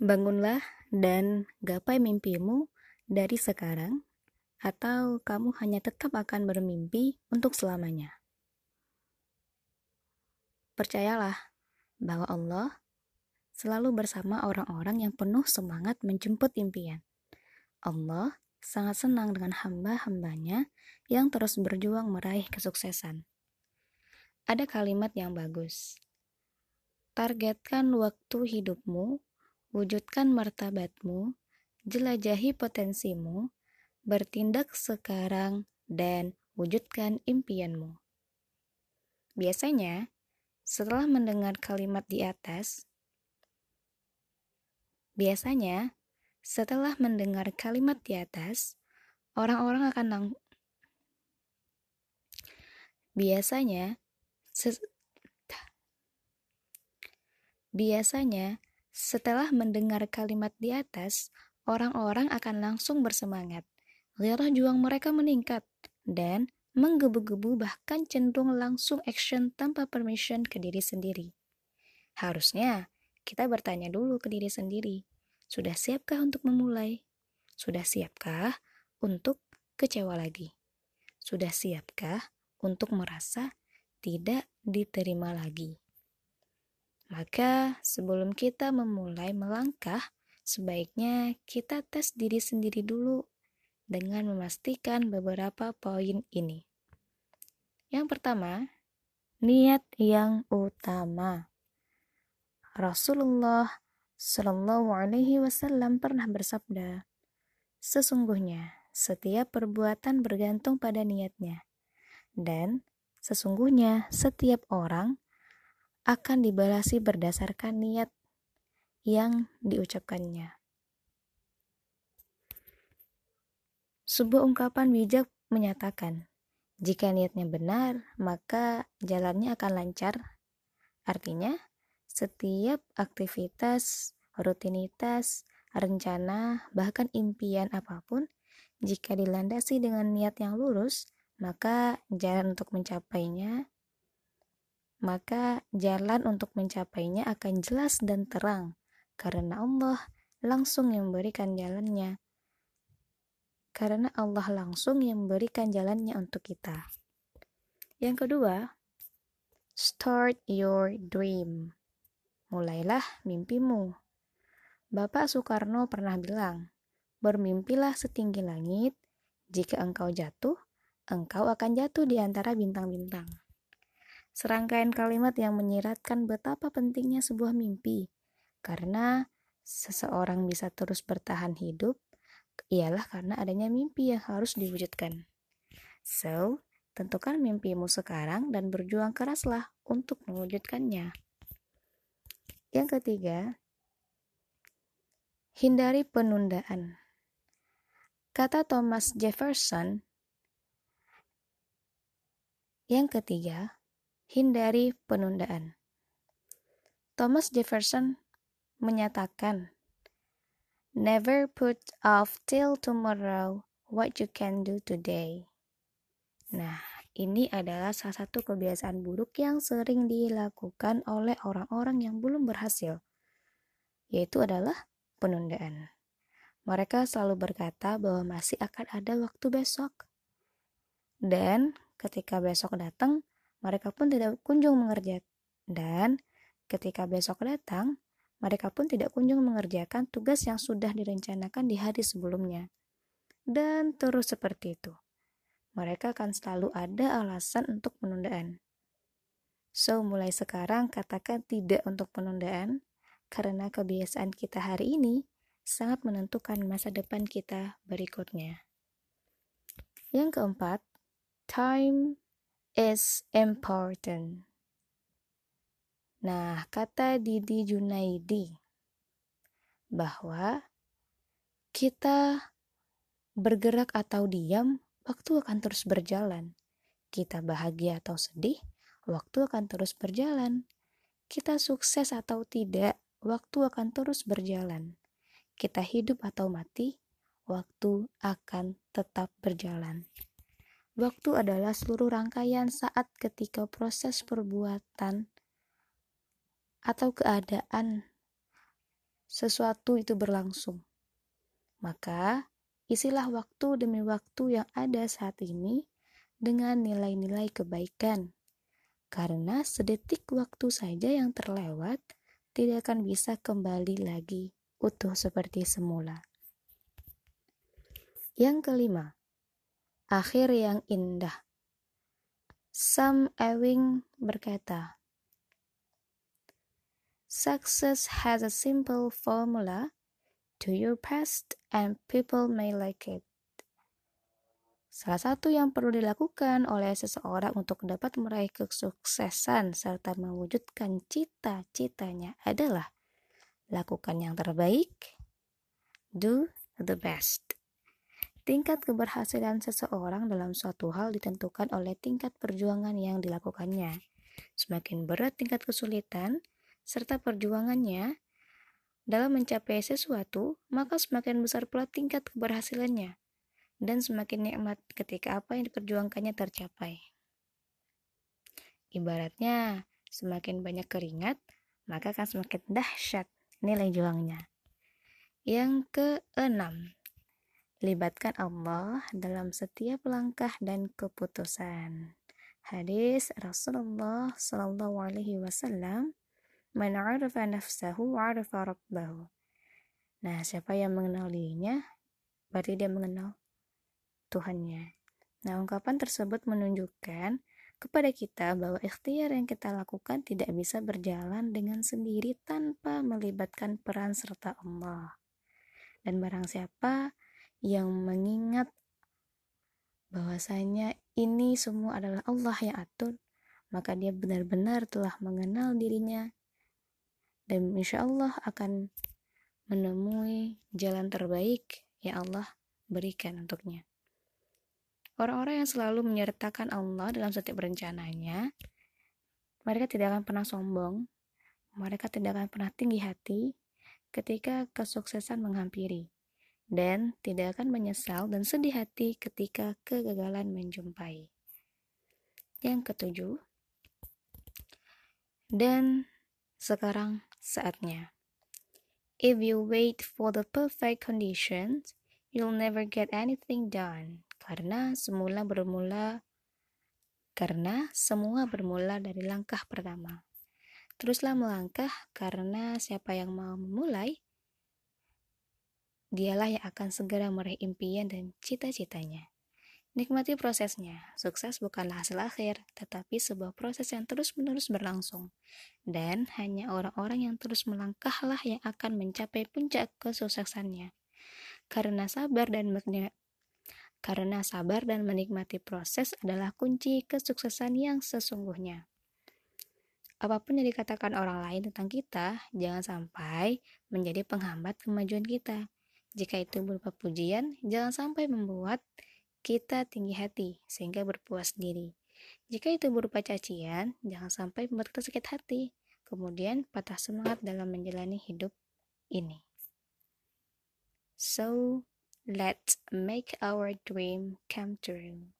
Bangunlah dan gapai mimpimu dari sekarang, atau kamu hanya tetap akan bermimpi untuk selamanya. Percayalah bahwa Allah selalu bersama orang-orang yang penuh semangat menjemput impian. Allah sangat senang dengan hamba-hambanya yang terus berjuang meraih kesuksesan. Ada kalimat yang bagus. Targetkan waktu hidupmu wujudkan martabatmu, jelajahi potensimu, bertindak sekarang, dan wujudkan impianmu. Biasanya, setelah mendengar kalimat di atas, biasanya setelah mendengar kalimat di atas, orang-orang akan lang biasanya biasanya setelah mendengar kalimat di atas, orang-orang akan langsung bersemangat. Gairah juang mereka meningkat dan menggebu-gebu bahkan cenderung langsung action tanpa permission ke diri sendiri. Harusnya kita bertanya dulu ke diri sendiri, sudah siapkah untuk memulai? Sudah siapkah untuk kecewa lagi? Sudah siapkah untuk merasa tidak diterima lagi? Maka, sebelum kita memulai melangkah, sebaiknya kita tes diri sendiri dulu dengan memastikan beberapa poin ini. Yang pertama, niat yang utama. Rasulullah Shallallahu Alaihi Wasallam pernah bersabda, sesungguhnya setiap perbuatan bergantung pada niatnya, dan sesungguhnya setiap orang akan dibalasi berdasarkan niat yang diucapkannya. Sebuah ungkapan bijak menyatakan, jika niatnya benar, maka jalannya akan lancar. Artinya, setiap aktivitas, rutinitas, rencana, bahkan impian apa pun, jika dilandasi dengan niat yang lurus, maka jalan untuk mencapainya maka jalan untuk mencapainya akan jelas dan terang, karena Allah langsung yang memberikan jalannya. Karena Allah langsung yang memberikan jalannya untuk kita. Yang kedua, start your dream. Mulailah mimpimu. Bapak Soekarno pernah bilang, bermimpilah setinggi langit, jika engkau jatuh, engkau akan jatuh di antara bintang-bintang. Serangkaian kalimat yang menyiratkan betapa pentingnya sebuah mimpi. Karena seseorang bisa terus bertahan hidup ialah karena adanya mimpi yang harus diwujudkan. So, tentukan mimpimu sekarang dan berjuang keraslah untuk mewujudkannya. Yang ketiga, hindari penundaan. Kata Thomas Jefferson, yang ketiga, hindari penundaan. Thomas Jefferson menyatakan, Never put off till tomorrow what you can do today. Nah, ini adalah salah satu kebiasaan buruk yang sering dilakukan oleh orang-orang yang belum berhasil, yaitu adalah penundaan. Mereka selalu berkata bahwa masih akan ada waktu besok. Dan ketika besok datang, mereka pun tidak kunjung mengerjakan. Dan ketika besok datang, mereka pun tidak kunjung mengerjakan tugas yang sudah direncanakan di hari sebelumnya. Dan terus seperti itu. Mereka akan selalu ada alasan untuk penundaan. So, mulai sekarang katakan tidak untuk penundaan, karena kebiasaan kita hari ini sangat menentukan masa depan kita berikutnya. Yang keempat, time is important. Nah, kata Didi Junaidi bahwa kita bergerak atau diam, waktu akan terus berjalan. Kita bahagia atau sedih, waktu akan terus berjalan. Kita sukses atau tidak, waktu akan terus berjalan. Kita hidup atau mati, waktu akan tetap berjalan. Waktu adalah seluruh rangkaian saat ketika proses perbuatan atau keadaan sesuatu itu berlangsung. Maka, isilah waktu demi waktu yang ada saat ini dengan nilai-nilai kebaikan. Karena sedetik waktu saja yang terlewat tidak akan bisa kembali lagi utuh seperti semula. Yang kelima, akhir yang indah. Sam Ewing berkata, Success has a simple formula to your past and people may like it. Salah satu yang perlu dilakukan oleh seseorang untuk dapat meraih kesuksesan serta mewujudkan cita-citanya adalah lakukan yang terbaik, do the best. Tingkat keberhasilan seseorang dalam suatu hal ditentukan oleh tingkat perjuangan yang dilakukannya. Semakin berat tingkat kesulitan serta perjuangannya dalam mencapai sesuatu, maka semakin besar pula tingkat keberhasilannya dan semakin nikmat ketika apa yang diperjuangkannya tercapai. Ibaratnya, semakin banyak keringat, maka akan semakin dahsyat nilai juangnya. Yang keenam, Libatkan Allah dalam setiap langkah dan keputusan. Hadis Rasulullah Sallallahu Alaihi Wasallam, "Man arafa nafsahu, arafa rabbahu." Nah, siapa yang mengenal dirinya, berarti dia mengenal Tuhannya. Nah, ungkapan tersebut menunjukkan kepada kita bahwa ikhtiar yang kita lakukan tidak bisa berjalan dengan sendiri tanpa melibatkan peran serta Allah. Dan barang siapa yang mengingat bahwasanya ini semua adalah Allah yang atur, maka dia benar-benar telah mengenal dirinya dan insya Allah akan menemui jalan terbaik yang Allah berikan untuknya. Orang-orang yang selalu menyertakan Allah dalam setiap rencananya, mereka tidak akan pernah sombong, mereka tidak akan pernah tinggi hati ketika kesuksesan menghampiri dan tidak akan menyesal dan sedih hati ketika kegagalan menjumpai. Yang ketujuh, dan sekarang saatnya. If you wait for the perfect conditions, you'll never get anything done. Karena semula bermula karena semua bermula dari langkah pertama. Teruslah melangkah karena siapa yang mau memulai dialah yang akan segera meraih impian dan cita-citanya. Nikmati prosesnya. Sukses bukanlah hasil akhir, tetapi sebuah proses yang terus-menerus berlangsung. Dan hanya orang-orang yang terus melangkahlah yang akan mencapai puncak kesuksesannya. Karena sabar dan karena sabar dan menikmati proses adalah kunci kesuksesan yang sesungguhnya. Apa pun yang dikatakan orang lain tentang kita, jangan sampai menjadi penghambat kemajuan kita. Jika itu berupa pujian, jangan sampai membuat kita tinggi hati sehingga berpuas diri. Jika itu berupa cacian, jangan sampai membuat kita sakit hati, kemudian patah semangat dalam menjalani hidup ini. So, let's make our dream come true.